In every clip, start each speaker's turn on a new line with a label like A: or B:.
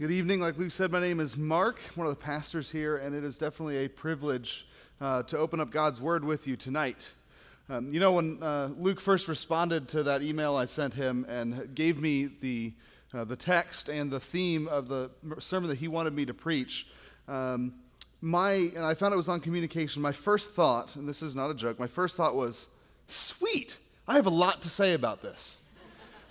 A: Good evening. Like Luke said, my name is Mark, one of the pastors here, and it is definitely a privilege uh, to open up God's Word with you tonight. Um, you know, when uh, Luke first responded to that email I sent him and gave me the, uh, the text and the theme of the sermon that he wanted me to preach, um, my, and I found it was on communication, my first thought, and this is not a joke, my first thought was, sweet, I have a lot to say about this.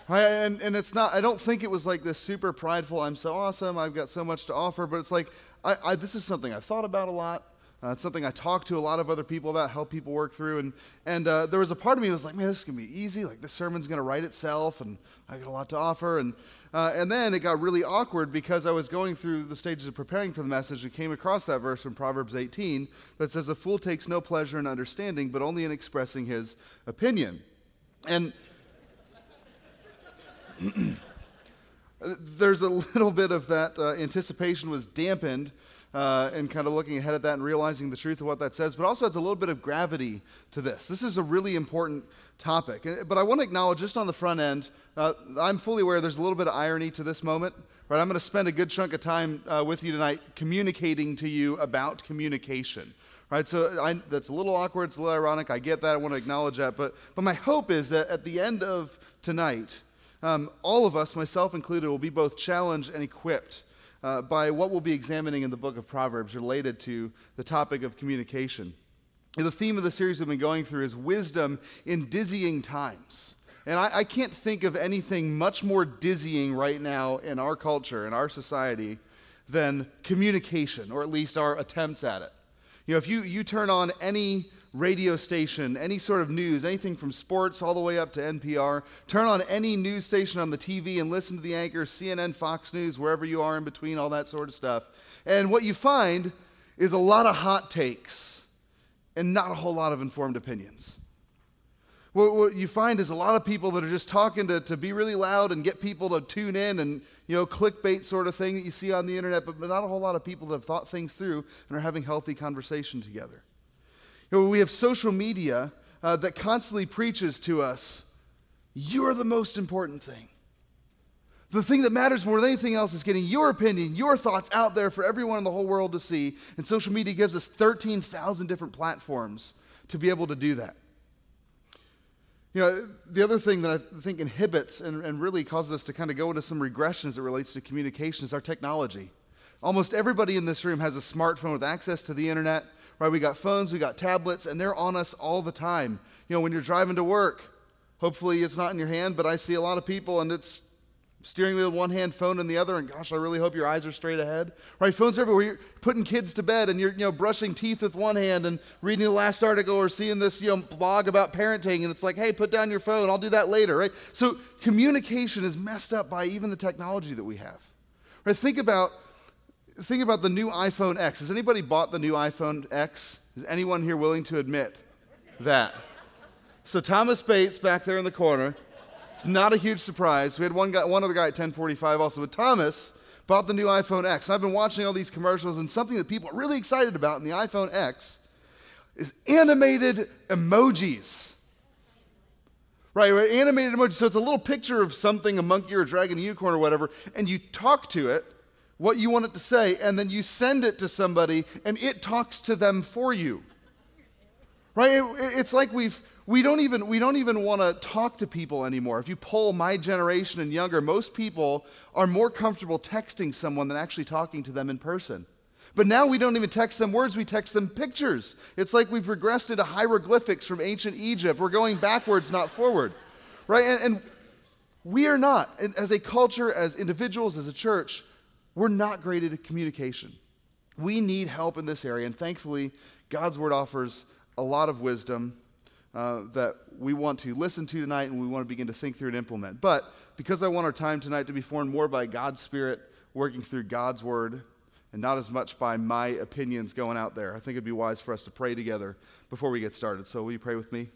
A: Right? And, and it's not, I don't think it was like this super prideful, I'm so awesome, I've got so much to offer, but it's like, I, I, this is something I've thought about a lot. Uh, it's something I talked to a lot of other people about, help people work through. And, and uh, there was a part of me that was like, man, this is going to be easy. Like, this sermon's going to write itself, and I got a lot to offer. And, uh, and then it got really awkward because I was going through the stages of preparing for the message and came across that verse from Proverbs 18 that says, A fool takes no pleasure in understanding, but only in expressing his opinion. And there's a little bit of that uh, anticipation was dampened uh, and kind of looking ahead at that and realizing the truth of what that says, but also adds a little bit of gravity to this. This is a really important topic. Uh, but I want to acknowledge just on the front end, uh, I'm fully aware there's a little bit of irony to this moment. Right, I'm going to spend a good chunk of time uh, with you tonight communicating to you about communication. Right, so I, that's a little awkward, it's a little ironic. I get that. I want to acknowledge that. But, but my hope is that at the end of tonight, um, all of us, myself included, will be both challenged and equipped uh, by what we'll be examining in the book of Proverbs related to the topic of communication. And the theme of the series we've been going through is wisdom in dizzying times. And I, I can't think of anything much more dizzying right now in our culture, in our society, than communication, or at least our attempts at it. You know, if you, you turn on any radio station, any sort of news, anything from sports all the way up to NPR. Turn on any news station on the TV and listen to the anchors, CNN, Fox News, wherever you are in between, all that sort of stuff. And what you find is a lot of hot takes and not a whole lot of informed opinions. What, what you find is a lot of people that are just talking to, to be really loud and get people to tune in and, you know, clickbait sort of thing that you see on the internet, but not a whole lot of people that have thought things through and are having healthy conversation together. You know, we have social media uh, that constantly preaches to us, you're the most important thing. The thing that matters more than anything else is getting your opinion, your thoughts out there for everyone in the whole world to see. And social media gives us 13,000 different platforms to be able to do that. You know, the other thing that I think inhibits and, and really causes us to kind of go into some regression as it relates to communication is our technology. Almost everybody in this room has a smartphone with access to the internet right? We got phones, we got tablets, and they're on us all the time. You know, when you're driving to work, hopefully it's not in your hand, but I see a lot of people and it's steering wheel one hand, phone in the other, and gosh, I really hope your eyes are straight ahead. Right? Phones everywhere. You're putting kids to bed and you're, you know, brushing teeth with one hand and reading the last article or seeing this, you know, blog about parenting, and it's like, hey, put down your phone, I'll do that later, right? So communication is messed up by even the technology that we have. Right? Think about think about the new iPhone X. Has anybody bought the new iPhone X? Is anyone here willing to admit that? So Thomas Bates back there in the corner. It's not a huge surprise. We had one guy, one other guy at 1045 also, but Thomas bought the new iPhone X. I've been watching all these commercials, and something that people are really excited about in the iPhone X is animated emojis. Right, right, animated emojis. So it's a little picture of something, a monkey or a dragon, a unicorn or whatever, and you talk to it, what you want it to say, and then you send it to somebody, and it talks to them for you. Right? It, it's like we've we don't even we don't even want to talk to people anymore. If you poll my generation and younger, most people are more comfortable texting someone than actually talking to them in person. But now we don't even text them words, we text them pictures. It's like we've regressed into hieroglyphics from ancient Egypt. We're going backwards, not forward. Right? And, and we are not, as a culture, as individuals, as a church, we're not great at communication. We need help in this area, and thankfully, God's Word offers a lot of wisdom uh, that we want to listen to tonight and we want to begin to think through and implement. But because I want our time tonight to be formed more by God's Spirit working through God's Word and not as much by my opinions going out there, I think it'd be wise for us to pray together before we get started. So, will you pray with me?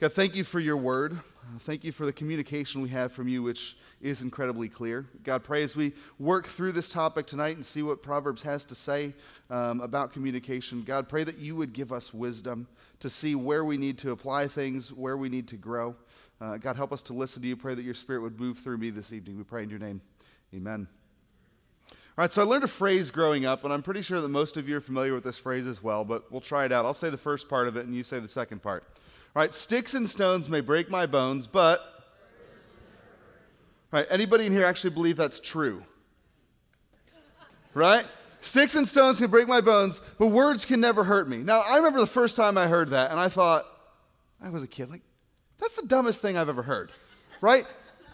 A: God, thank you for your word. Thank you for the communication we have from you, which is incredibly clear. God, pray as we work through this topic tonight and see what Proverbs has to say um, about communication. God, pray that you would give us wisdom to see where we need to apply things, where we need to grow. Uh, God, help us to listen to you. Pray that your spirit would move through me this evening. We pray in your name. Amen. All right, so I learned a phrase growing up, and I'm pretty sure that most of you are familiar with this phrase as well, but we'll try it out. I'll say the first part of it, and you say the second part. Right, sticks and stones may break my bones, but. Right, anybody in here actually believe that's true? Right? Sticks and stones can break my bones, but words can never hurt me. Now, I remember the first time I heard that, and I thought, I was a kid, like, that's the dumbest thing I've ever heard, right?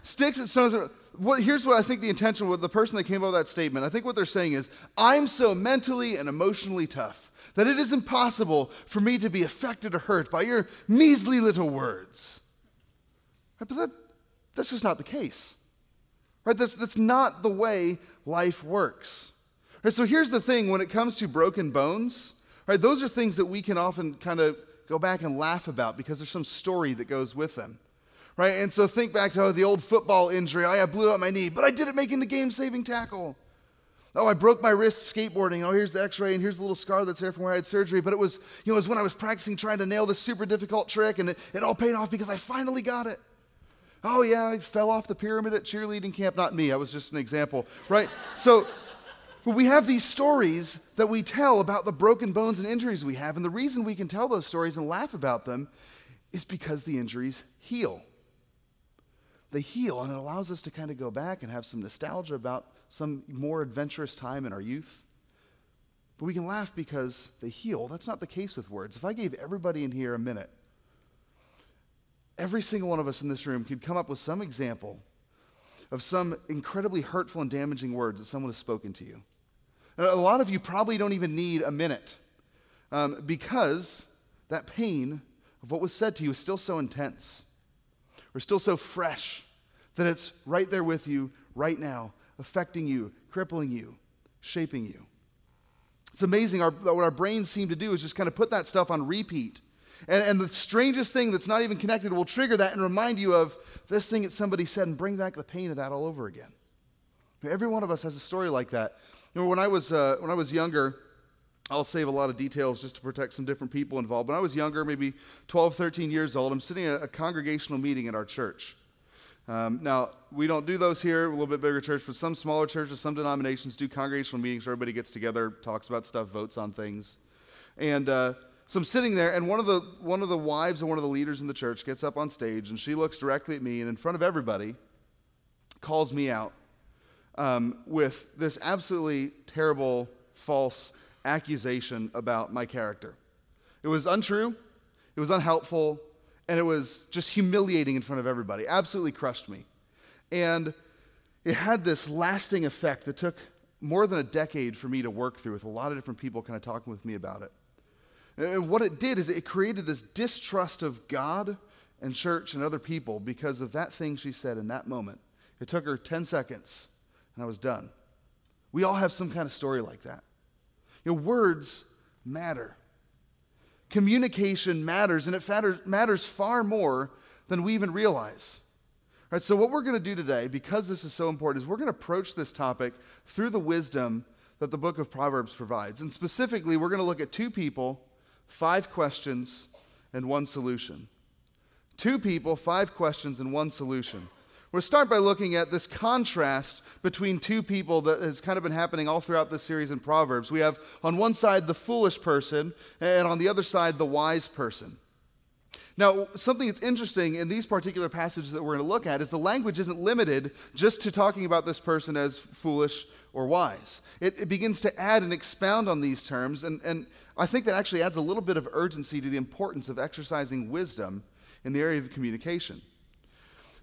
A: Sticks and stones. Are, What, here's what I think the intention with the person that came up with that statement. I think what they're saying is, I'm so mentally and emotionally tough that it is impossible for me to be affected or hurt by your measly little words. Right? But that, that's just not the case. Right? That's, that's not the way life works. Right? So here's the thing when it comes to broken bones, right, those are things that we can often kind of go back and laugh about because there's some story that goes with them. Right? And so think back to oh, the old football injury. Oh, I blew out my knee, but I did it making the game saving tackle. Oh, I broke my wrist skateboarding. Oh, here's the x ray, and here's the little scar that's there from where I had surgery. But it was, you know, it was when I was practicing trying to nail this super difficult trick, and it, it all paid off because I finally got it. Oh, yeah, I fell off the pyramid at cheerleading camp. Not me, I was just an example, right? So, we have these stories that we tell about the broken bones and injuries we have. And the reason we can tell those stories and laugh about them is because the injuries heal. They heal, and it allows us to kind of go back and have some nostalgia about some more adventurous time in our youth. But we can laugh because they heal. That's not the case with words. If I gave everybody in here a minute, every single one of us in this room could come up with some example of some incredibly hurtful and damaging words that someone has spoken to you. And a lot of you probably don't even need a minute um, because that pain of what was said to you is still so intense or still so fresh that it's right there with you right now, affecting you, crippling you, shaping you. It's amazing our, what our brains seem to do is just kind of put that stuff on repeat. And, and the strangest thing that's not even connected will trigger that and remind you of this thing that somebody said and bring back the pain of that all over again. Every one of us has a story like that. You know, when I was, uh, when I was younger, I'll save a lot of details just to protect some different people involved. When I was younger, maybe 12, 13 years old, I'm sitting at a congregational meeting at our church. Um, now, we don't do those here, a little bit bigger church, but some smaller churches, some denominations do congregational meetings where everybody gets together, talks about stuff, votes on things. And uh, so I'm sitting there, and one of, the, one of the wives of one of the leaders in the church gets up on stage, and she looks directly at me, and in front of everybody, calls me out um, with this absolutely terrible, false accusation about my character. It was untrue, it was unhelpful, and it was just humiliating in front of everybody. Absolutely crushed me. And it had this lasting effect that took more than a decade for me to work through with a lot of different people kind of talking with me about it. And what it did is it created this distrust of God and church and other people because of that thing she said in that moment. It took her 10 seconds, and I was done. We all have some kind of story like that. You know, words matter. Communication matters, and it matters far more than we even realize. All right, so what we're going to do today, because this is so important, is we're going to approach this topic through the wisdom that the book of Proverbs provides. And specifically, we're going to look at two people, five questions, and one solution. Two people, five questions, and one solution. We'll start by looking at this contrast between two people that has kind of been happening all throughout this series in Proverbs. We have on one side the foolish person, and on the other side the wise person. Now, something that's interesting in these particular passages that we're going to look at is the language isn't limited just to talking about this person as foolish or wise. It, it, begins to add and expound on these terms, and, and I think that actually adds a little bit of urgency to the importance of exercising wisdom in the area of communication.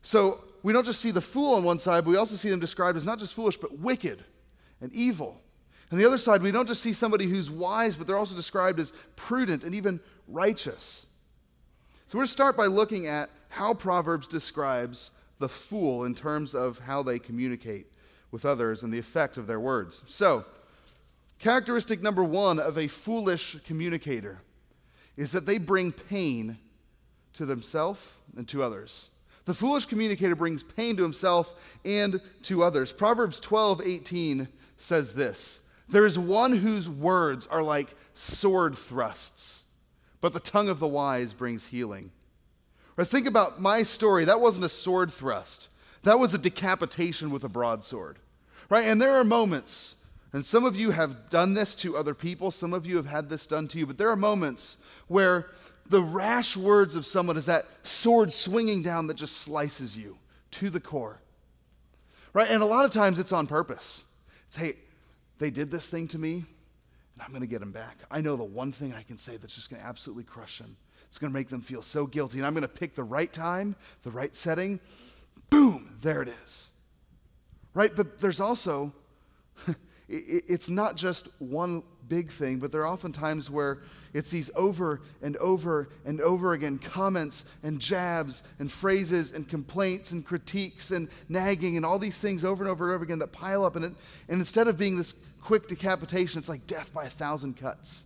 A: So we don't just see the fool on one side, but we also see them described as not just foolish, but wicked and evil. On the other side, we don't just see somebody who's wise, but they're also described as prudent and even righteous. So we're going to start by looking at how Proverbs describes the fool in terms of how they communicate with others and the effect of their words. So, characteristic number one of a foolish communicator is that they bring pain to themselves and to others. The foolish communicator brings pain to himself and to others. Proverbs 12, 18 says this There is one whose words are like sword thrusts, but the tongue of the wise brings healing. Or think about my story. That wasn't a sword thrust, that was a decapitation with a broadsword. Right? And there are moments And some of you have done this to other people, some of you have had this done to you, but there are moments where the rash words of someone is that sword swinging down that just slices you to the core. Right? And a lot of times it's on purpose. It's, hey, they did this thing to me, and I'm going to get them back. I know the one thing I can say that's just going to absolutely crush them. It's going to make them feel so guilty, and I'm going to pick the right time, the right setting. Boom, there it is. Right? But there's also, it's not just one big thing, but there are often times where it's these over and over and over again comments and jabs and phrases and complaints and critiques and nagging and all these things over and over and over again that pile up. And, it, and instead of being this quick decapitation, it's like death by a thousand cuts.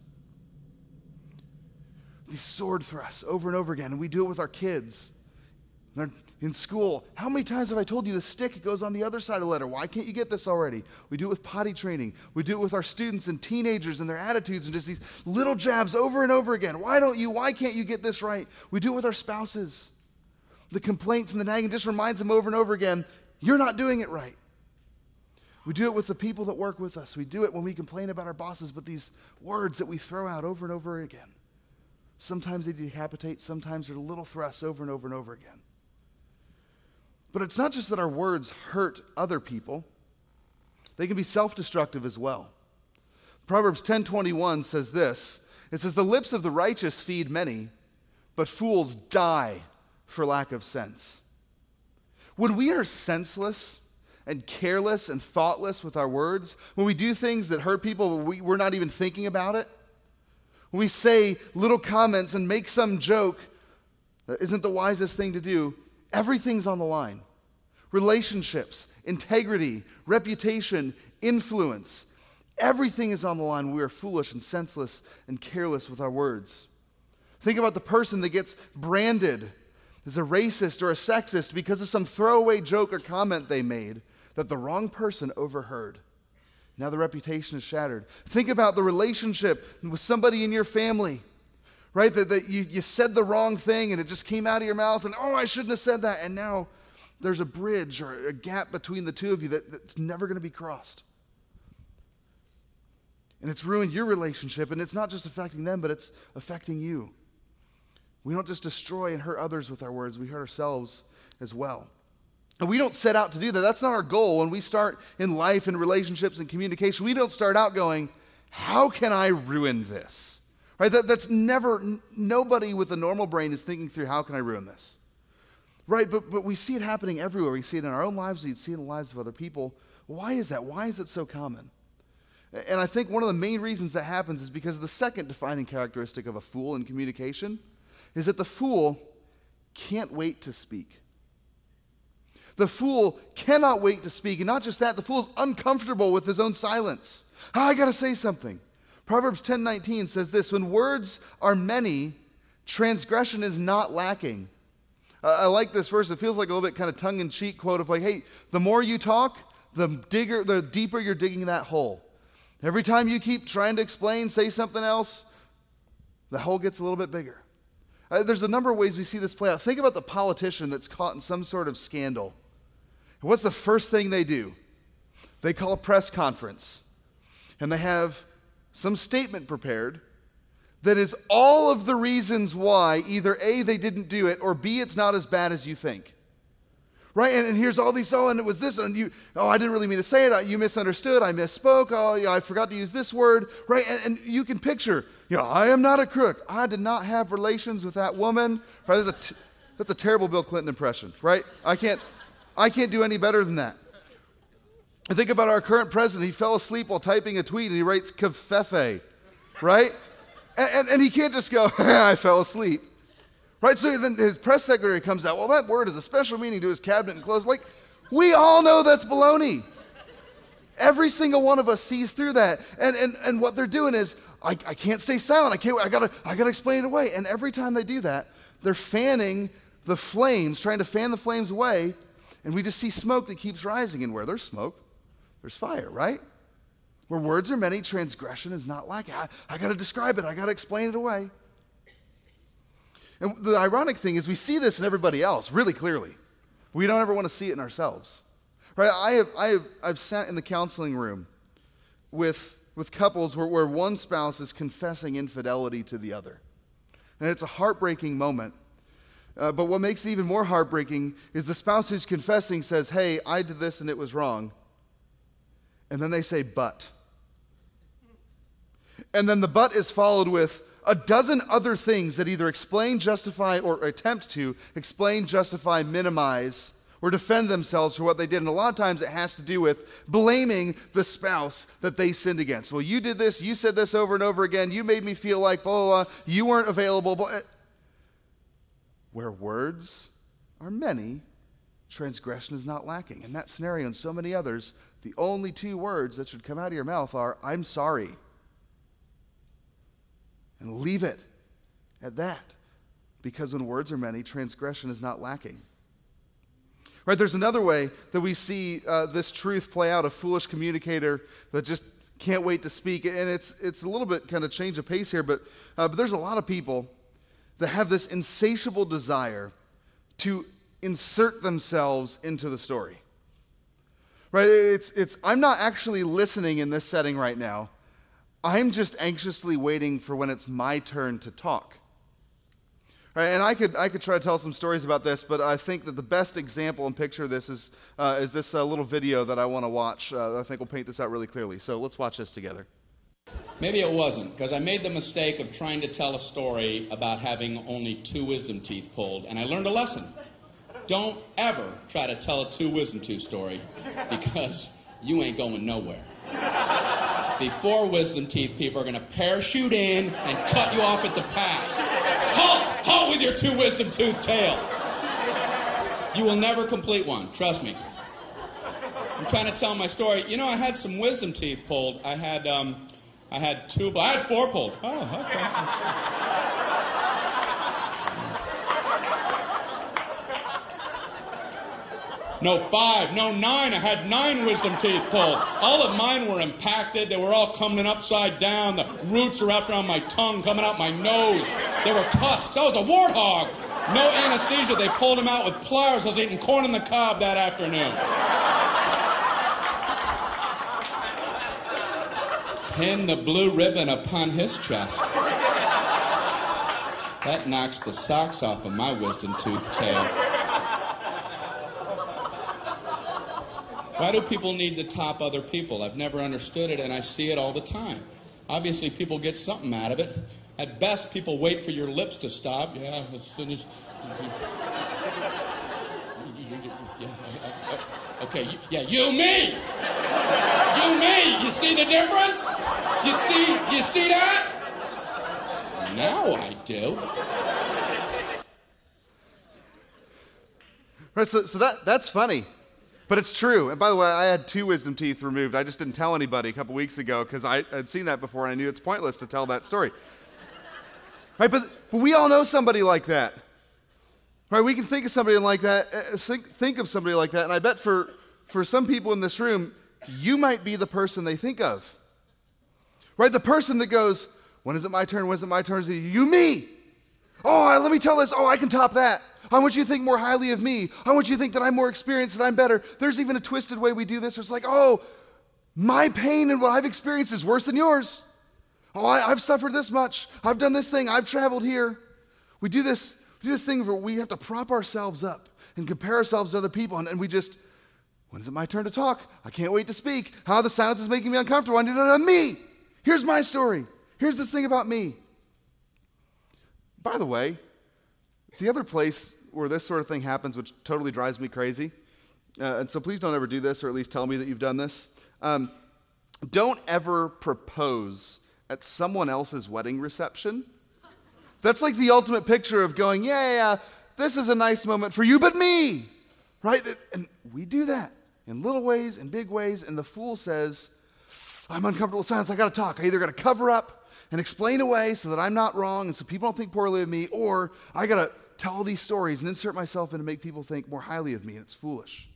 A: These sword thrusts over and over again. And we do it with our kids. They're in school. How many times have I told you the stick goes on the other side of the letter? Why can't you get this already? We do it with potty training. We do it with our students and teenagers and their attitudes and just these little jabs over and over again. Why don't you? Why can't you get this right? We do it with our spouses. The complaints and the nagging just reminds them over and over again you're not doing it right. We do it with the people that work with us. We do it when we complain about our bosses, but these words that we throw out over and over again. Sometimes they decapitate, sometimes they're little thrusts over and over and over again. But it's not just that our words hurt other people, they can be self destructive as well. Proverbs 10:21 says this. It says the lips of the righteous feed many, but fools die for lack of sense. When we are senseless and careless and thoughtless with our words, when we do things that hurt people, we, we're not even thinking about it, when we say little comments and make some joke that isn't the wisest thing to do, Everything's on the line relationships, integrity, reputation, influence. Everything is on the line. We are foolish and senseless and careless with our words. Think about the person that gets branded as a racist or a sexist because of some throwaway joke or comment they made that the wrong person overheard. Now the reputation is shattered. Think about the relationship with somebody in your family right? That, that you, you said the wrong thing and it just came out of your mouth, and oh, I shouldn't have said that. And now there's a bridge or a gap between the two of you that, that's never going to be crossed. And it's ruined your relationship, and it's not just affecting them, but it's affecting you. We don't just destroy and hurt others with our words, we hurt ourselves as well. And we don't set out to do that. That's not our goal. When we start in life and relationships and communication, we don't start out going, How can I ruin this? Right? That, that's never, nobody with a normal brain is thinking through how can I ruin this? Right? But, but we see it happening everywhere. We see it in our own lives, we see it in the lives of other people. Why is that? Why is it so common? And I think one of the main reasons that happens is because the second defining characteristic of a fool in communication is that the fool can't wait to speak. The fool cannot wait to speak. And not just that, the fool's uncomfortable with his own silence. Oh, I got to say something. Proverbs 10:19 says this, when words are many, transgression is not lacking. I like this verse. It feels like a little bit kind of tongue-in-cheek quote of like, hey, the more you talk, the digger, the deeper you're digging that hole. Every time you keep trying to explain, say something else, the hole gets a little bit bigger. Uh, there's a number of ways we see this play out. Think about the politician that's caught in some sort of scandal. What's the first thing they do? They call a press conference. And they have some statement prepared that is all of the reasons why either A, they didn't do it, or B, it's not as bad as you think. Right? And, and here's all these, oh, and it was this, and you, oh, I didn't really mean to say it. You misunderstood. I misspoke. Oh, yeah, I forgot to use this word. Right? And, and you can picture, you know, I am not a crook. I did not have relations with that woman. Right? That's a, t- that's a terrible Bill Clinton impression, right? I can't, I can't do any better than that. I think about our current president. He fell asleep while typing a tweet and he writes covfefe, right? and, and, and, he can't just go, I fell asleep. Right? So then his press secretary comes out, well, that word is a special meaning to his cabinet and clothes. Like, we all know that's baloney. Every single one of us sees through that. And, and, and what they're doing is, I, I can't stay silent. I can't, I gotta, I gotta explain it away. And every time they do that, they're fanning the flames, trying to fan the flames away. And we just see smoke that keeps rising. And where there's smoke, there's fire, right? Where words are many, transgression is not like I, I got to describe it, I got to explain it away. And the ironic thing is, we see this in everybody else really clearly. We don't ever want to see it in ourselves. Right? I have, I have, I've sat in the counseling room with, with couples where, where one spouse is confessing infidelity to the other. And it's a heartbreaking moment. Uh, but what makes it even more heartbreaking is the spouse who's confessing says, Hey, I did this and it was wrong. And then they say, But. And then the but is followed with a dozen other things that either explain, justify, or attempt to explain, justify, minimize, or defend themselves for what they did. And a lot of times it has to do with blaming the spouse that they sinned against. Well, you did this, you said this over and over again, you made me feel like blah, blah, blah, you weren't available. Blah. Where words are many, transgression is not lacking. In that scenario and so many others, the only two words that should come out of your mouth are, I'm sorry. And leave it at that. Because when words are many, transgression is not lacking. Right, there's another way that we see uh, this truth play out a foolish communicator that just can't wait to speak. And it's, it's a little bit kind of change of pace here, but, uh, but there's a lot of people that have this insatiable desire to insert themselves into the story. Right? It's, it's, I'm not actually listening in this setting right now. I'm just anxiously waiting for when it's my turn to talk. Right, and I could, I could try to tell some stories about this, but I think that the best example and picture of this is, uh, is this uh, little video that I want to watch. Uh, I think will paint this out really clearly. So let's watch this together.
B: Maybe it wasn't, because I made the mistake of trying to tell a story about having only two wisdom teeth pulled, and I learned a lesson. Don't ever try to tell a two wisdom tooth story, because you ain't going nowhere. The four wisdom teeth people are going to parachute in and cut you off at the pass. Halt! Halt with your two wisdom tooth tale. You will never complete one, trust me. I'm trying to tell my story. You know, I had some wisdom teeth pulled. I had, um, I had two. I had four pulled. Oh, okay. No, five. No, nine. I had nine wisdom teeth pulled. All of mine were impacted. They were all coming upside down. The roots were wrapped around my tongue, coming out my nose. They were tusks. I was a warthog. No anesthesia. They pulled them out with pliers. I was eating corn on the cob that afternoon. Pin the blue ribbon upon his chest. That knocks the socks off of my wisdom tooth tale. Why do people need to top other people? I've never understood it, and I see it all the time. Obviously, people get something out of it. At best, people wait for your lips to stop. Yeah, as soon as. Okay, yeah, you me! You me! You see the difference? You see, you see that? Now I do.
A: Right, so, so that, that's funny. But it's true. And by the way, I had two wisdom teeth removed. I just didn't tell anybody a couple weeks ago because I had seen that before and I knew it's pointless to tell that story. Right? But, but we all know somebody like that. Right? We can think of somebody like that, uh, think, think of somebody like that. And I bet for, for some people in this room, you might be the person they think of. Right? The person that goes, When is it my turn? When is it my turn? Is it you, me? Oh, let me tell this. Oh, I can top that. I want you to think more highly of me. I want you to think that I'm more experienced, that I'm better. There's even a twisted way we do this. It's like, oh, my pain and what I've experienced is worse than yours. Oh, I, have suffered this much. I've done this thing. I've traveled here. We do this, we do this thing where we have to prop ourselves up and compare ourselves to other people, and, and we just, when is it my turn to talk? I can't wait to speak. How the silence is making me uncomfortable. I need to me. Here's my story. Here's this thing about me. By the way, the other place where this sort of thing happens, which totally drives me crazy, uh, and so please don't ever do this, or at least tell me that you've done this. Um, don't ever propose at someone else's wedding reception. That's like the ultimate picture of going, yeah, yeah, this is a nice moment for you, but me, right? And we do that in little ways, in big ways, and the fool says, I'm uncomfortable with silence, I gotta talk. I either gotta cover up and explain away so that I'm not wrong and so people don't think poorly of me, or I gotta tell all these stories and insert myself in to make people think more highly of me, and it's foolish.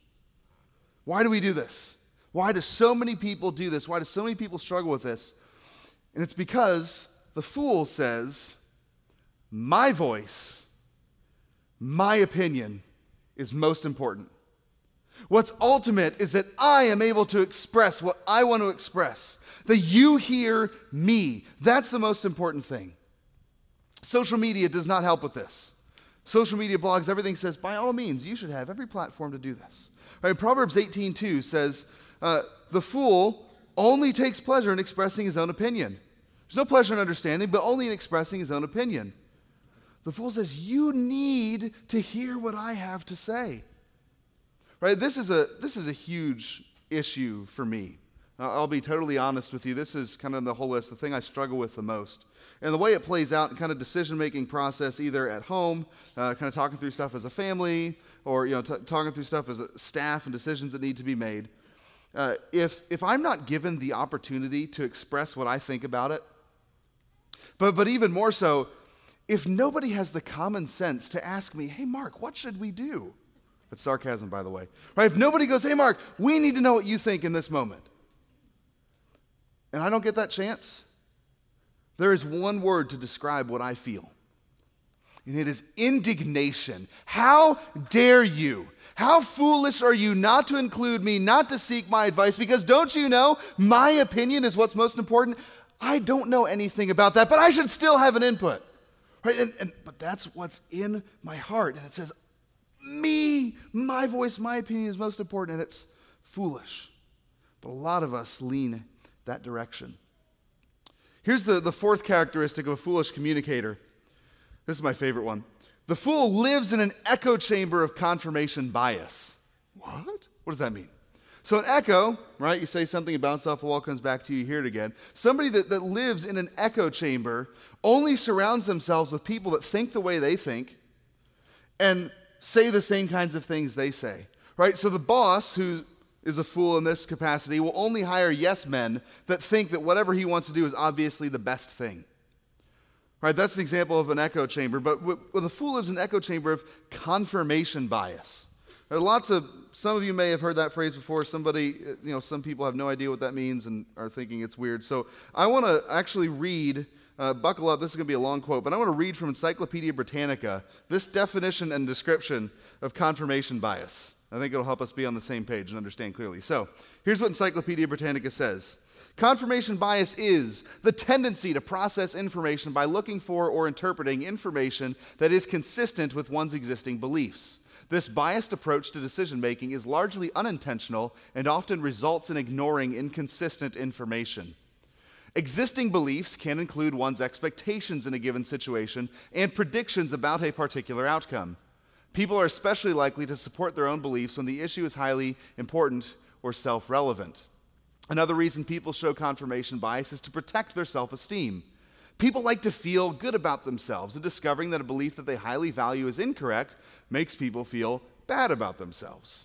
A: Why do we do this? Why do so many people do this? Why do so many people struggle with this? And it's because the fool says, My voice, my opinion is most important. What's ultimate is that I am able to express what I want to express, that you hear me. That's the most important thing. Social media does not help with this. Social media blogs, everything says, by all means, you should have every platform to do this. Right, Proverbs 18.2 says, uh, the fool only takes pleasure in expressing his own opinion. There's no pleasure in understanding, but only in expressing his own opinion. The fool says, You need to hear what I have to say. Right? This is a, this is a huge issue for me. I'll be totally honest with you. This is kind of the whole list, the thing I struggle with the most. And the way it plays out in kind of decision making process, either at home, uh, kind of talking through stuff as a family, or you know, t- talking through stuff as a staff and decisions that need to be made. Uh, if, if I'm not given the opportunity to express what I think about it, but, but even more so, if nobody has the common sense to ask me, hey, Mark, what should we do? That's sarcasm, by the way. Right? If nobody goes, hey, Mark, we need to know what you think in this moment, and I don't get that chance, there is one word to describe what I feel, and it is indignation. How dare you? How foolish are you not to include me, not to seek my advice? Because don't you know my opinion is what's most important? I don't know anything about that, but I should still have an input. Right? And, and, but that's what's in my heart. And it says, me, my voice, my opinion is most important, and it's foolish. But a lot of us lean that direction. Here's the, the fourth characteristic of a foolish communicator. This is my favorite one. The fool lives in an echo chamber of confirmation bias. What? What does that mean? So, an echo, right? You say something, it bounces off the wall, comes back to you, you hear it again. Somebody that, that lives in an echo chamber only surrounds themselves with people that think the way they think and say the same kinds of things they say, right? So, the boss, who is a fool in this capacity, will only hire yes men that think that whatever he wants to do is obviously the best thing. Right, that's an example of an echo chamber, but with a fool in an echo chamber of confirmation bias. There are lots of, some of you may have heard that phrase before. Somebody, you know, some people have no idea what that means and are thinking it's weird. So I want to actually read, uh, buckle up, this is going to be a long quote, but I want to read from Encyclopedia Britannica this definition and description of confirmation bias. I think it'll help us be on the same page and understand clearly. So here's what Encyclopedia Britannica says. Confirmation bias is the tendency to process information by looking for or interpreting information that is consistent with one's existing beliefs. This biased approach to decision making is largely unintentional and often results in ignoring inconsistent information. Existing beliefs can include one's expectations in a given situation and predictions about a particular outcome. People are especially likely to support their own beliefs when the issue is highly important or self relevant. Another reason people show confirmation bias is to protect their self esteem. People like to feel good about themselves, and discovering that a belief that they highly value is incorrect makes people feel bad about themselves.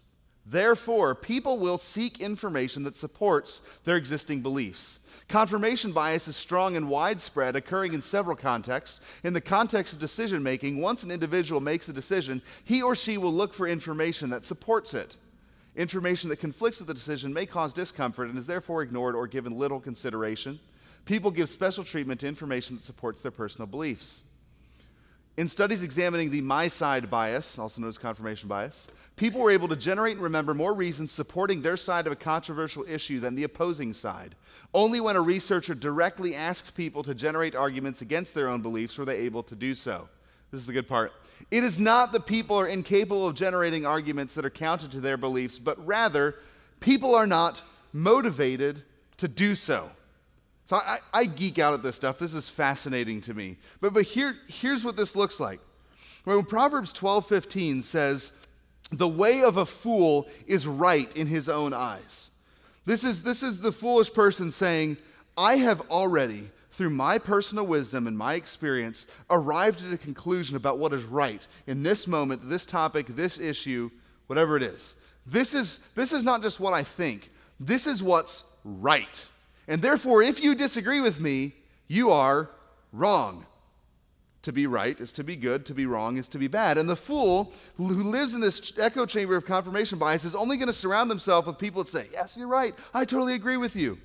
A: Therefore, people will seek information that supports their existing beliefs. Confirmation bias is strong and widespread, occurring in several contexts. In the context of decision making, once an individual makes a decision, he or she will look for information that supports it. Information that conflicts with the decision may cause discomfort and is therefore ignored or given little consideration. People give special treatment to information that supports their personal beliefs. In studies examining the my side bias, also known as confirmation bias, people were able to generate and remember more reasons supporting their side of a controversial issue than the opposing side. Only when a researcher directly asked people to generate arguments against their own beliefs were they able to do so. This is the good part. It is not that people are incapable of generating arguments that are counter to their beliefs, but rather, people are not motivated to do so. So I, I, geek out at this stuff. This is fascinating to me. But, but here, here's what this looks like. When Proverbs 12 15 says, The way of a fool is right in his own eyes. This is, this is the foolish person saying, I have already, through my personal wisdom and my experience, arrived at a conclusion about what is right in this moment, this topic, this issue, whatever it is. This is, this is not just what I think, this is what's right. And therefore, if you disagree with me, you are wrong. To be right is to be good, to be wrong is to be bad. And the fool who lives in this echo chamber of confirmation bias is only going to surround himself with people that say, Yes, you're right. I totally agree with you.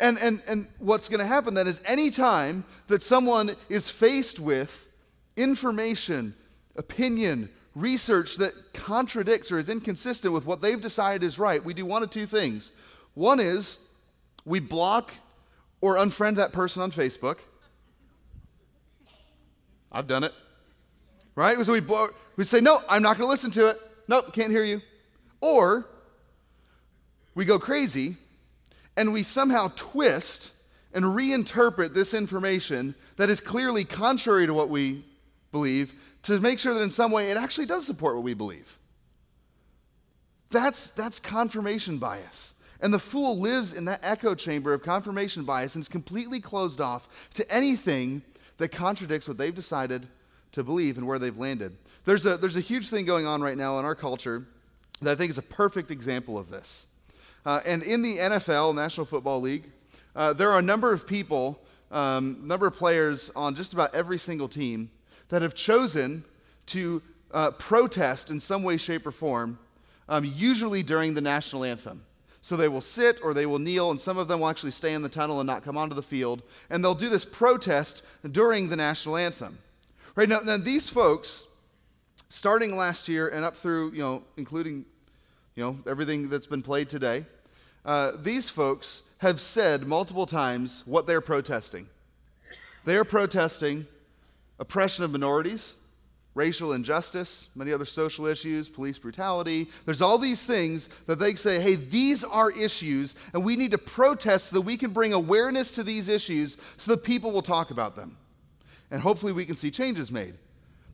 A: And, and, and what's going to happen then is anytime that someone is faced with information, opinion, research that contradicts or is inconsistent with what they've decided is right, we do one of two things. One is we block or unfriend that person on Facebook. I've done it. Right? So we, we say, no, I'm not going to listen to it. Nope, can't hear you. Or we go crazy and we somehow twist and reinterpret this information that is clearly contrary to what we believe to make sure that in some way it actually does support what we believe. That's, that's confirmation bias. And the fool lives in that echo chamber of confirmation bias and is completely closed off to anything that contradicts what they've decided to believe and where they've landed. There's a, there's a huge thing going on right now in our culture that I think is a perfect example of this. Uh, and in the NFL, National Football League, uh, there are a number of people, um, number of players on just about every single team that have chosen to uh, protest in some way, shape, or form, um, usually during the national anthem. So they will sit or they will kneel, and some of them will actually stay in the tunnel and not come onto the field. And they'll do this protest during the national anthem. Right now, now these folks, starting last year and up through, you know, including, you know, everything that's been played today, uh, these folks have said multiple times what they're protesting. They are protesting oppression of minorities, racial injustice, many other social issues, police brutality. There's all these things that they say, hey, these are issues, and we need to protest so that we can bring awareness to these issues so that people will talk about them. And hopefully we can see changes made.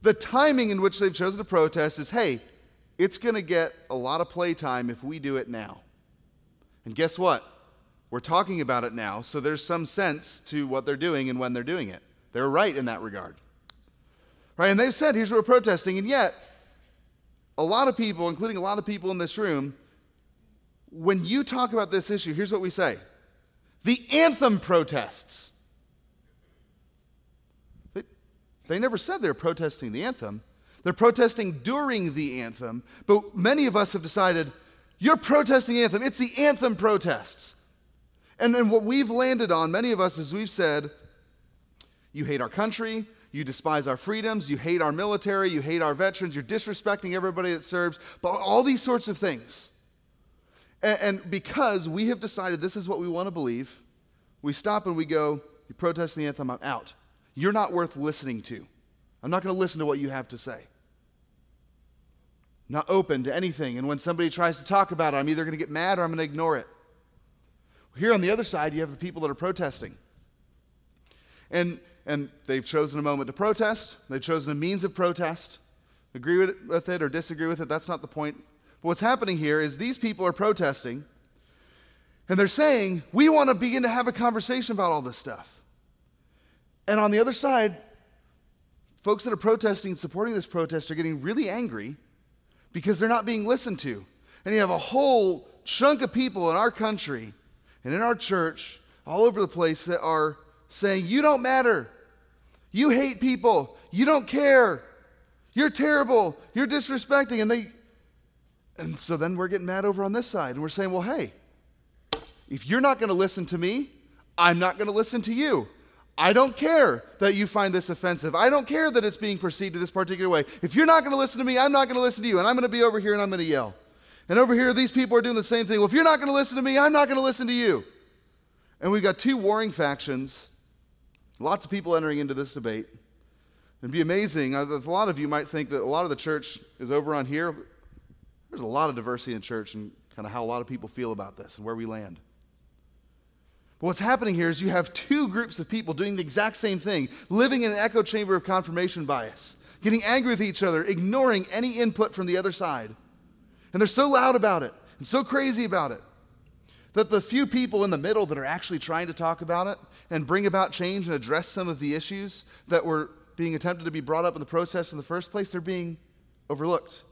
A: The timing in which they've chosen to protest is hey, it's going to get a lot of playtime if we do it now. And guess what? We're talking about it now, so there's some sense to what they're doing and when they're doing it. They're right in that regard. Right? And they've said, here's what we're protesting. And yet, a lot of people, including a lot of people in this room, when you talk about this issue, here's what we say the anthem protests. They, they never said they're protesting the anthem. They're protesting during the anthem. But many of us have decided, you're protesting the anthem. It's the anthem protests. And then what we've landed on, many of us, is we've said, you hate our country, you despise our freedoms, you hate our military, you hate our veterans, you're disrespecting everybody that serves, but all these sorts of things. And, and because we have decided this is what we want to believe, we stop and we go, You protest the anthem, I'm out. You're not worth listening to. I'm not going to listen to what you have to say. not open to anything. And when somebody tries to talk about it, I'm either going to get mad or I'm going to ignore it. Here on the other side, you have the people that are protesting. And and they've chosen a moment to protest. They've chosen a means of protest. Agree with it, or disagree with it, that's not the point. But what's happening here is these people are protesting, and they're saying, We want to begin to have a conversation about all this stuff. And on the other side, folks that are protesting and supporting this protest are getting really angry because they're not being listened to. And you have a whole chunk of people in our country and in our church all over the place that are saying, You don't matter. You hate people. You don't care. You're terrible. You're disrespecting. And they and so then we're getting mad over on this side. And we're saying, well, hey, if you're not going to listen to me, I'm not going to listen to you. I don't care that you find this offensive. I don't care that it's being perceived in this particular way. If you're not going to listen to me, I'm not going to listen to you. And I'm going to be over here and I'm going to yell. And over here, these people are doing the same thing. Well, if you're not going to listen to me, I'm not going to listen to you. And we've got two warring factions Lots of people entering into this debate. It'd be amazing. Uh, a lot of you might think that a lot of the church is over on here. There's a lot of diversity in church and kind of how a lot of people feel about this and where we land. But what's happening here is you have two groups of people doing the exact same thing, living in an echo chamber of confirmation bias, getting angry with each other, ignoring any input from the other side. And they're so loud about it and so crazy about it that the few people in the middle that are actually trying to talk about it and bring about change and address some of the issues that were being attempted to be brought up in the process in the first place, they're being overlooked.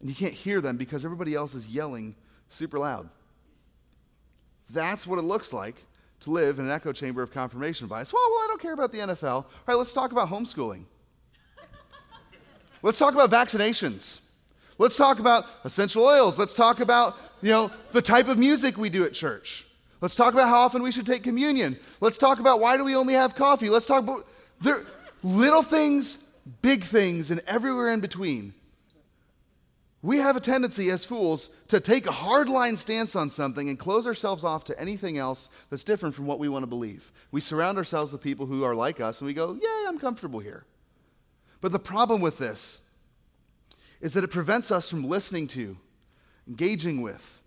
A: And you can't hear them because everybody else is yelling super loud. That's what it looks like to live in an echo chamber of confirmation bias. Well, well, I don't care about the NFL. All right, let's talk about homeschooling. let's talk about vaccinations. Let's talk about essential oils. Let's talk about, you know, the type of music we do at church. Let's talk about how often we should take communion. Let's talk about why do we only have coffee. Let's talk about there little things, big things, and everywhere in between. We have a tendency as fools to take a hardline stance on something and close ourselves off to anything else that's different from what we want to believe. We surround ourselves with people who are like us and we go, Yeah, I'm comfortable here. But the problem with this is that it prevents us from listening to, engaging with,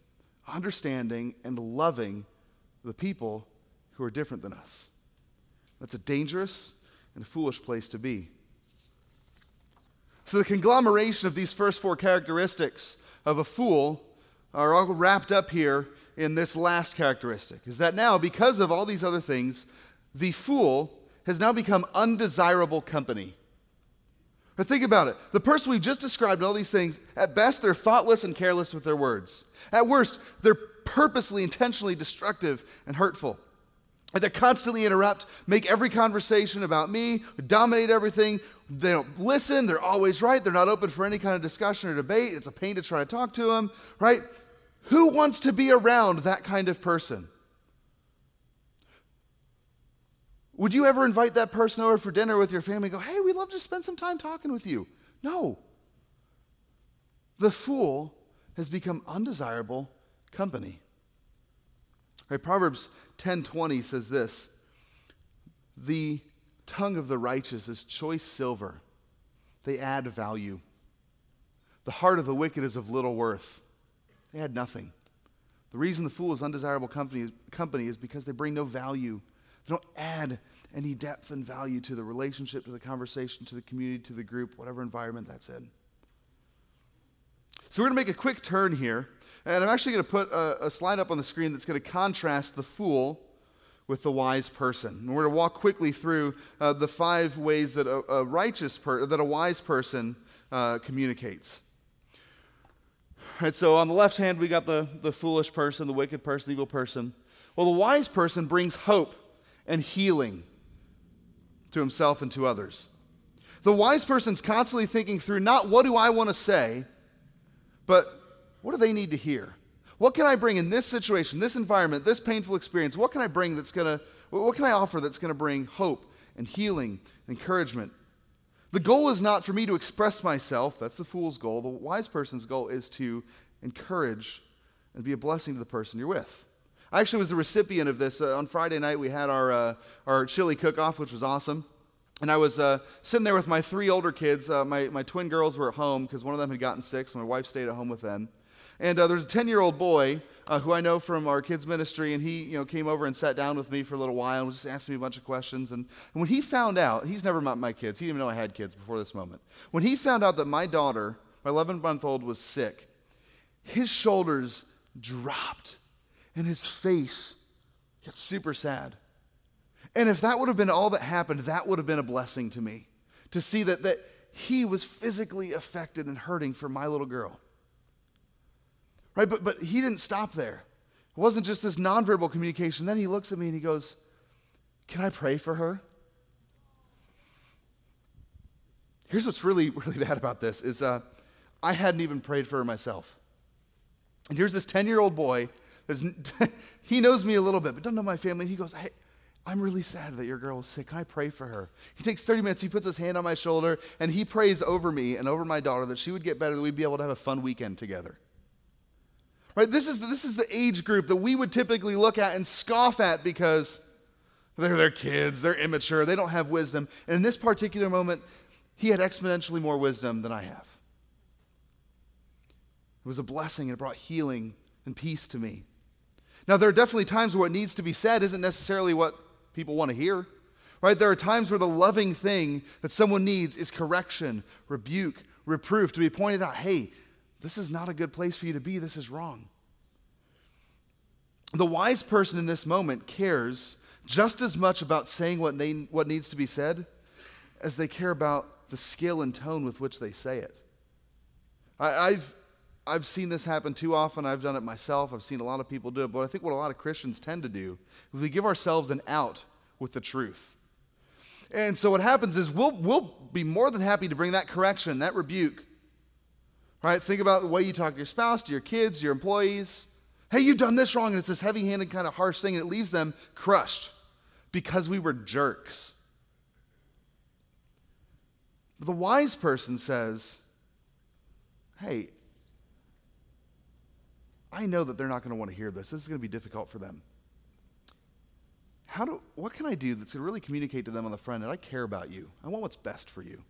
A: understanding, and loving the people who are different than us. That's a dangerous and foolish place to be. So, the conglomeration of these first four characteristics of a fool are all wrapped up here in this last characteristic is that now, because of all these other things, the fool has now become undesirable company. But think about it. The person we've just described all these things, at best, they're thoughtless and careless with their words. At worst, they're purposely, intentionally destructive and hurtful. They constantly interrupt, make every conversation about me, dominate everything. They don't listen. They're always right. They're not open for any kind of discussion or debate. It's a pain to try to talk to them, right? Who wants to be around that kind of person? Would you ever invite that person over for dinner with your family go, hey, we'd love to spend some time talking with you? No. The fool has become undesirable company. Right, Proverbs 10:20 says this: "The tongue of the righteous is choice silver; they add value. The heart of the wicked is of little worth; they add nothing." The reason the fool is undesirable company, company is because they bring no value. They don't add any depth and value to the relationship, to the conversation, to the community, to the group, whatever environment that's in. So we're going to make a quick turn here and I'm actually going to put a, a, slide up on the screen that's going to contrast the fool with the wise person. And we're going to walk quickly through uh, the five ways that a, a righteous per- that a wise person uh, communicates. Right, so on the left hand, we got the, the foolish person, the wicked person, the evil person. Well, the wise person brings hope and healing to himself and to others. The wise person's constantly thinking through not what do I want to say, but what do they need to hear? What can I bring in this situation, this environment, this painful experience? What can I bring that's going to, what can I offer that's going to bring hope and healing, and encouragement? The goal is not for me to express myself. That's the fool's goal. The wise person's goal is to encourage and be a blessing to the person you're with. I actually was the recipient of this. Uh, on Friday night, we had our, uh, our chili cook off, which was awesome. And I was uh, sitting there with my three older kids. Uh, my, my twin girls were at home because one of them had gotten sick, so my wife stayed at home with them. And uh, there's a 10 year old boy uh, who I know from our kids' ministry, and he you know, came over and sat down with me for a little while and was just asking me a bunch of questions. And, and when he found out, he's never met my kids, he didn't even know I had kids before this moment. When he found out that my daughter, my 11 month old, was sick, his shoulders dropped and his face got super sad. And if that would have been all that happened, that would have been a blessing to me to see that, that he was physically affected and hurting for my little girl. Right? But, but he didn't stop there. It wasn't just this nonverbal communication. Then he looks at me and he goes, Can I pray for her? Here's what's really, really bad about this is uh, I hadn't even prayed for her myself. And here's this 10 year old boy. he knows me a little bit, but doesn't know my family. He goes, Hey, I'm really sad that your girl is sick. Can I pray for her? He takes 30 minutes, he puts his hand on my shoulder, and he prays over me and over my daughter that she would get better, that we'd be able to have a fun weekend together. Right? This is, this is the age group that we would typically look at and scoff at because they're, they're kids, they're immature, they don't have wisdom. And in this particular moment, he had exponentially more wisdom than I have. It was a blessing and it brought healing and peace to me. Now, there are definitely times where what needs to be said isn't necessarily what people want to hear. Right? There are times where the loving thing that someone needs is correction, rebuke, reproof, to be pointed out hey, this is not a good place for you to be. This is wrong. The wise person in this moment cares just as much about saying what, what needs to be said as they care about the skill and tone with which they say it. I, have I've seen this happen too often. I've done it myself. I've seen a lot of people do it. But I think what a lot of Christians tend to do is we give ourselves an out with the truth. And so what happens is we'll, we'll be more than happy to bring that correction, that rebuke, Right? Think about the way you talk to your spouse, to your kids, your employees. Hey, you've done this wrong. And it's this heavy handed, kind of harsh thing, and it leaves them crushed because we were jerks. But the wise person says, Hey, I know that they're not going to want to hear this. This is going to be difficult for them. How do, what can I do that's going to really communicate to them on the front end? I care about you. I want what's best for you.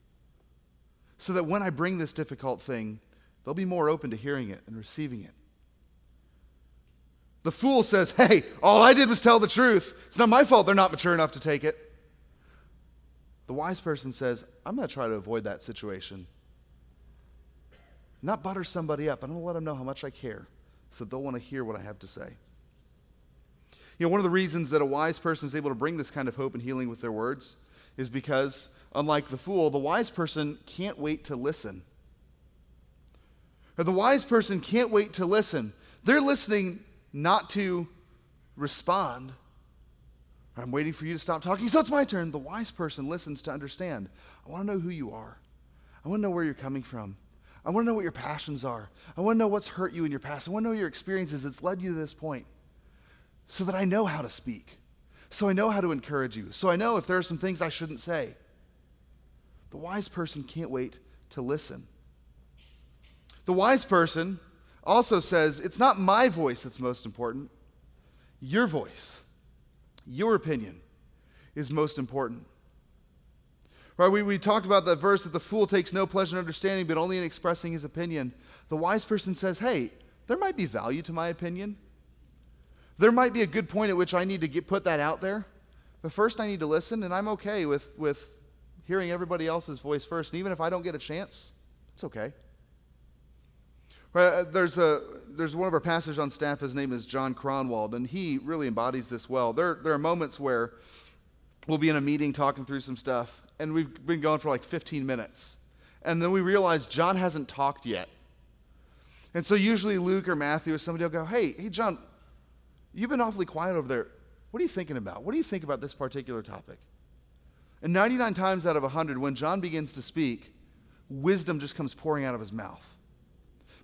A: So that when I bring this difficult thing, they'll be more open to hearing it and receiving it. The fool says, Hey, all I did was tell the truth. It's not my fault they're not mature enough to take it. The wise person says, I'm going to try to avoid that situation. Not butter somebody up. I'm going to let them know how much I care so they'll want to hear what I have to say. You know, one of the reasons that a wise person is able to bring this kind of hope and healing with their words is because, unlike the fool, the wise person can't wait to listen. Or the wise person can't wait to listen. They're listening not to respond. I'm waiting for you to stop talking, so it's my turn. The wise person listens to understand. I want to know who you are. I want to know where you're coming from. I want to know what your passions are. I want to know what's hurt you in your past. I want to know your experiences that's led you to this point so that I know how to speak, so I know how to encourage you, so I know if there are some things I shouldn't say. The wise person can't wait to listen. The wise person also says, It's not my voice that's most important, your voice, your opinion is most important. Right, we, we talked about that verse that the fool takes no pleasure in understanding, but only in expressing his opinion. The wise person says, Hey, there might be value to my opinion. There might be a good point at which I need to get, put that out there. But first, I need to listen, and I'm okay with, with hearing everybody else's voice first. And even if I don't get a chance, it's okay. Right, uh, there's, a, there's one of our pastors on staff, his name is John Cronwald, and he really embodies this well. There, there are moments where we'll be in a meeting talking through some stuff, and we've been going for like 15 minutes. And then we realize John hasn't talked yet. And so usually Luke or Matthew or somebody will go, Hey, hey, John, you've been awfully quiet over there. What are you thinking about? What do you think about this particular topic? And 99 times out of 100, when John begins to speak, wisdom just comes pouring out of his mouth.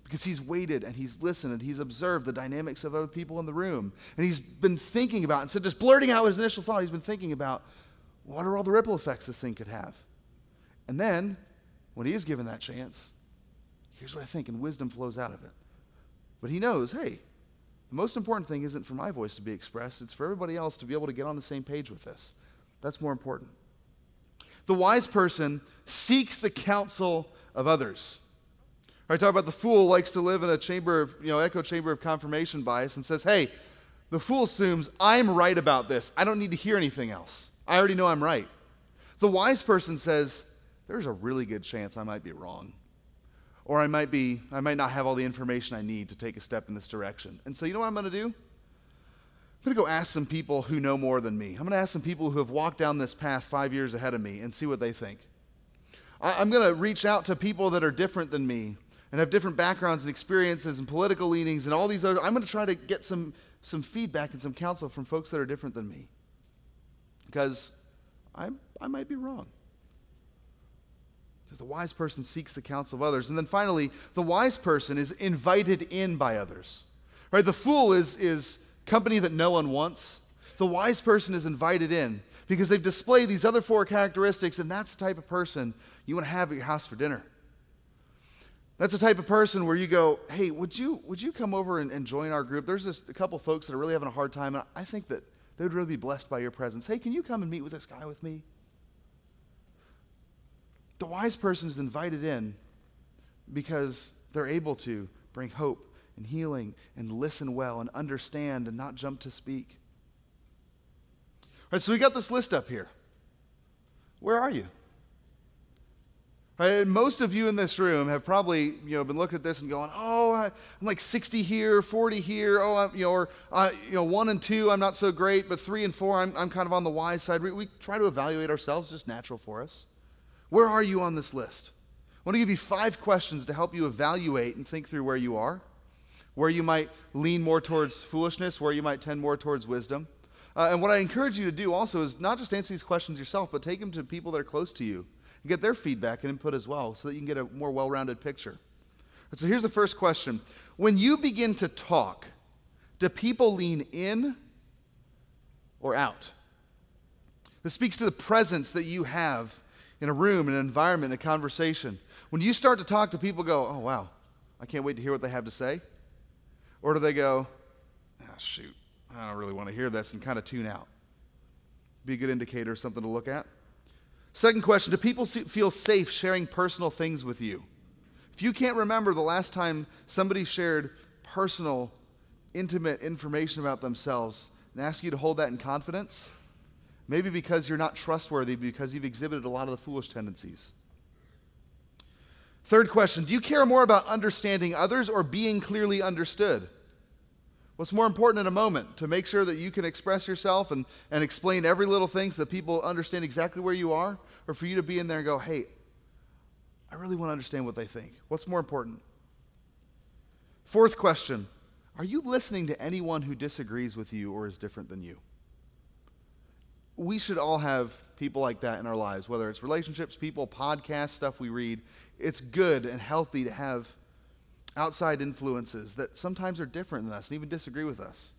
A: Because he's waited and he's listened and he's observed the dynamics of other people in the room. And he's been thinking about, instead of just blurting out his initial thought, he's been thinking about what are all the ripple effects this thing could have? And then, when he is given that chance, here's what I think, and wisdom flows out of it. But he knows, hey, the most important thing isn't for my voice to be expressed, it's for everybody else to be able to get on the same page with this. That's more important. The wise person seeks the counsel of others. I talk about the fool likes to live in a chamber of, you know, echo chamber of confirmation bias and says, hey, the fool assumes I'm right about this. I don't need to hear anything else. I already know I'm right. The wise person says, there's a really good chance I might be wrong. Or I might be, I might not have all the information I need to take a step in this direction. And so you know what I'm going to do? I'm going to go ask some people who know more than me. I'm going to ask some people who have walked down this path five years ahead of me and see what they think. I'm going to reach out to people that are different than me and have different backgrounds and experiences and political leanings and all these other. I'm going to try to get some, some feedback and some counsel from folks that are different than me because I, I might be wrong. The wise person seeks the counsel of others. And then finally, the wise person is invited in by others. Right? The fool is, is company that no one wants. The wise person is invited in because they've displayed these other four characteristics, and that's the type of person you want to have at your house for dinner. That's the type of person where you go, hey, would you, would you come over and, and join our group? There's this, a couple folks that are really having a hard time, and I think that they would really be blessed by your presence. Hey, can you come and meet with this guy with me? The wise person is invited in because they're able to bring hope and healing and listen well and understand and not jump to speak. All right, so we got this list up here. Where are you? Right, most of you in this room have probably you know been looking at this and going, "Oh, I, am like 60 here, 40 here. Oh, I'm, you know, or uh, you know, one and two, I'm not so great, but three and four, I'm, I'm kind of on the wise side." We, we try to evaluate ourselves; just natural for us. Where are you on this list? I want to give you five questions to help you evaluate and think through where you are, where you might lean more towards foolishness, where you might tend more towards wisdom. Uh, and what I encourage you to do also is not just answer these questions yourself, but take them to people that are close to you and get their feedback and input as well so that you can get a more well rounded picture. So here's the first question When you begin to talk, do people lean in or out? This speaks to the presence that you have in a room, in an environment, in a conversation. When you start to talk to people, go, oh, wow, I can't wait to hear what they have to say. Or do they go, ah, shoot, I don't really want to hear this, and kind of tune out? Be a good indicator, something to look at. Second question Do people feel safe sharing personal things with you? If you can't remember the last time somebody shared personal, intimate information about themselves and ask you to hold that in confidence, maybe because you're not trustworthy, because you've exhibited a lot of the foolish tendencies. Third question Do you care more about understanding others or being clearly understood? What's more important in a moment? To make sure that you can express yourself and, and explain every little thing so that people understand exactly where you are? Or for you to be in there and go, hey, I really want to understand what they think? What's more important? Fourth question Are you listening to anyone who disagrees with you or is different than you? We should all have people like that in our lives, whether it's relationships, people, podcasts, stuff we read. It's good and healthy to have outside influences that sometimes are different than us and even disagree with us.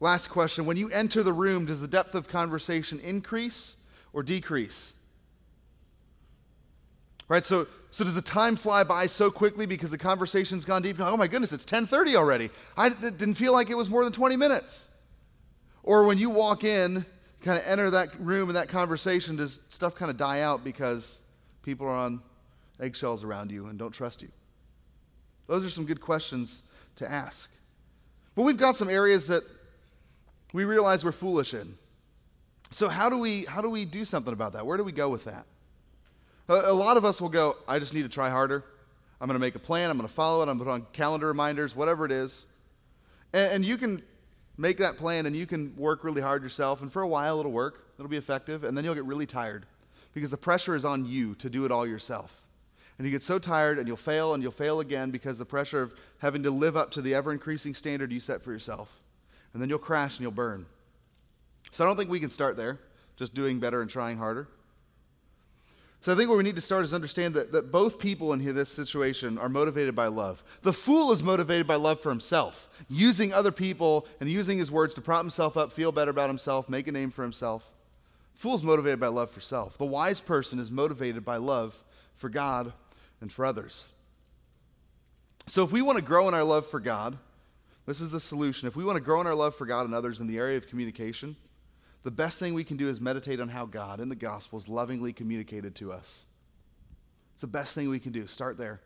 A: Last question When you enter the room, does the depth of conversation increase or decrease? Right, so, so does the time fly by so quickly because the conversation's gone deep? Oh my goodness, it's 10:30 already. I didn't feel like it was more than 20 minutes. Or when you walk in, kind of enter that room and that conversation, does stuff kind of die out because people are on eggshells around you and don't trust you? Those are some good questions to ask. But we've got some areas that we realize we're foolish in. So how do we how do we do something about that? Where do we go with that? A, a lot of us will go, I just need to try harder. I'm going to make a plan. I'm going to follow it. I'm going to put on calendar reminders, whatever it is. And, and you can make that plan and you can work really hard yourself. And for a while, it'll work. It'll be effective. And then you'll get really tired because the pressure is on you to do it all yourself. And you get so tired and you'll fail and you'll fail again because the pressure of having to live up to the ever increasing standard you set for yourself. And then you'll crash and you'll burn. So I don't think we can start there, just doing better and trying harder. So I think where we need to start is understand that, that both people in this situation are motivated by love. The fool is motivated by love for himself, using other people and using his words to prop himself up, feel better about himself, make a name for himself. Fool is motivated by love for self. The wise person is motivated by love for God and for others. So, if we want to grow in our love for God, this is the solution. If we want to grow in our love for God and others in the area of communication, the best thing we can do is meditate on how God in the gospel is lovingly communicated to us. It's the best thing we can do. Start there.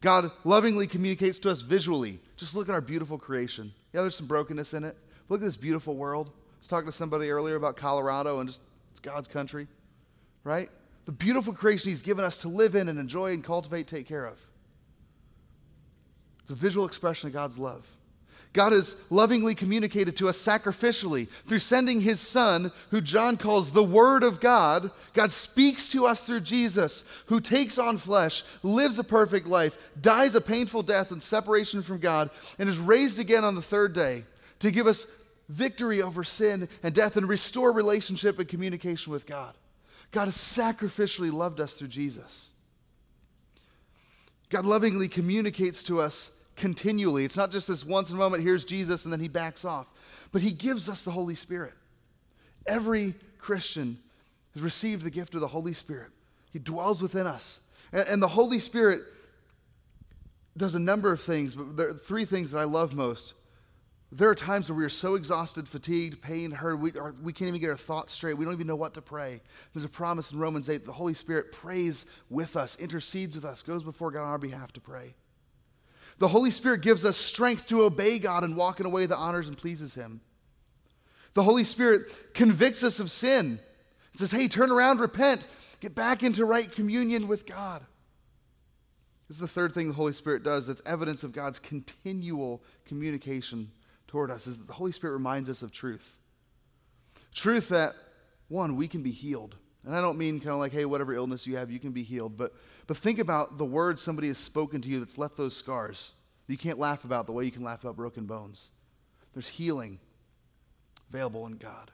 A: God lovingly communicates to us visually. Just look at our beautiful creation. Yeah, there's some brokenness in it. Look at this beautiful world. I was talking to somebody earlier about Colorado and just it's God's country, right? The beautiful creation He's given us to live in and enjoy and cultivate, take care of. It's a visual expression of God's love. God has lovingly communicated to us sacrificially through sending his son, who John calls the Word of God. God speaks to us through Jesus, who takes on flesh, lives a perfect life, dies a painful death and separation from God, and is raised again on the third day to give us victory over sin and death and restore relationship and communication with God. God has sacrificially loved us through Jesus. God lovingly communicates to us continually. It's not just this once in a moment, here's Jesus, and then he backs off. But he gives us the Holy Spirit. Every Christian has received the gift of the Holy Spirit, he dwells within us. And, and the Holy Spirit does a number of things, but there are three things that I love most. There are times where we are so exhausted, fatigued, pained, hurt, we, are, we can't even get our thoughts straight. We don't even know what to pray. There's a promise in Romans 8 the Holy Spirit prays with us, intercedes with us, goes before God on our behalf to pray. The Holy Spirit gives us strength to obey God and walk in a way that honors and pleases Him. The Holy Spirit convicts us of sin. It says, hey, turn around, repent, get back into right communion with God. This is the third thing the Holy Spirit does that's evidence of God's continual communication toward us is that the Holy Spirit reminds us of truth. Truth that, one, we can be healed. And I don't mean kind of like, hey, whatever illness you have, you can be healed. But, but think about the words somebody has spoken to you that's left those scars that you can't laugh about the way you can laugh about broken bones. There's healing available in God.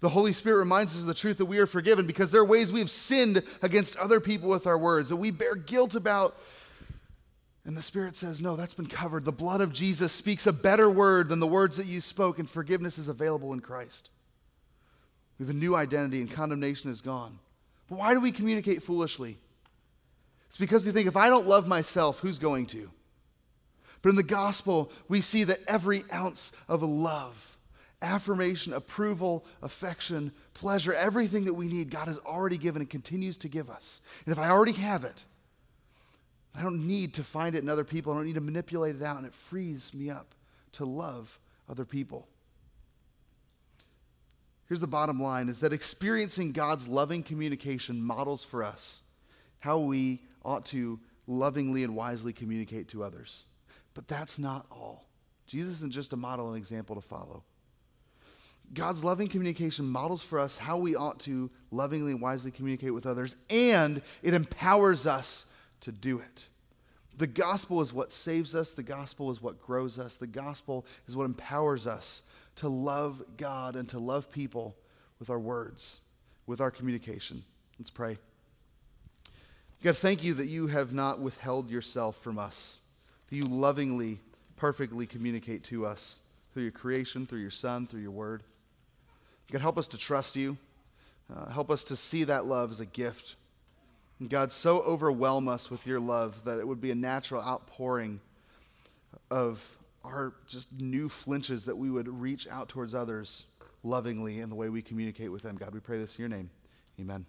A: The Holy Spirit reminds us of the truth that we are forgiven because there are ways we have sinned against other people with our words, that we bear guilt about and the Spirit says, No, that's been covered. The blood of Jesus speaks a better word than the words that you spoke, and forgiveness is available in Christ. We have a new identity, and condemnation is gone. But why do we communicate foolishly? It's because we think if I don't love myself, who's going to? But in the gospel, we see that every ounce of love, affirmation, approval, affection, pleasure, everything that we need, God has already given and continues to give us. And if I already have it, I don't need to find it in other people. I don't need to manipulate it out, and it frees me up to love other people. Here's the bottom line is that experiencing God's loving communication models for us how we ought to lovingly and wisely communicate to others. But that's not all. Jesus isn't just a model and example to follow. God's loving communication models for us how we ought to lovingly and wisely communicate with others, and it empowers us to do it. The gospel is what saves us, the gospel is what grows us, the gospel is what empowers us to love God and to love people with our words, with our communication. Let's pray. God, thank you that you have not withheld yourself from us, that you lovingly, perfectly communicate to us through your creation, through your Son, through your word. God, help us to trust you. Uh, help us to see that love as a gift. God, so overwhelm us with your love that it would be a natural outpouring of our just new flinches that we would reach out towards others lovingly in the way we communicate with them. God, we pray this in your name. Amen.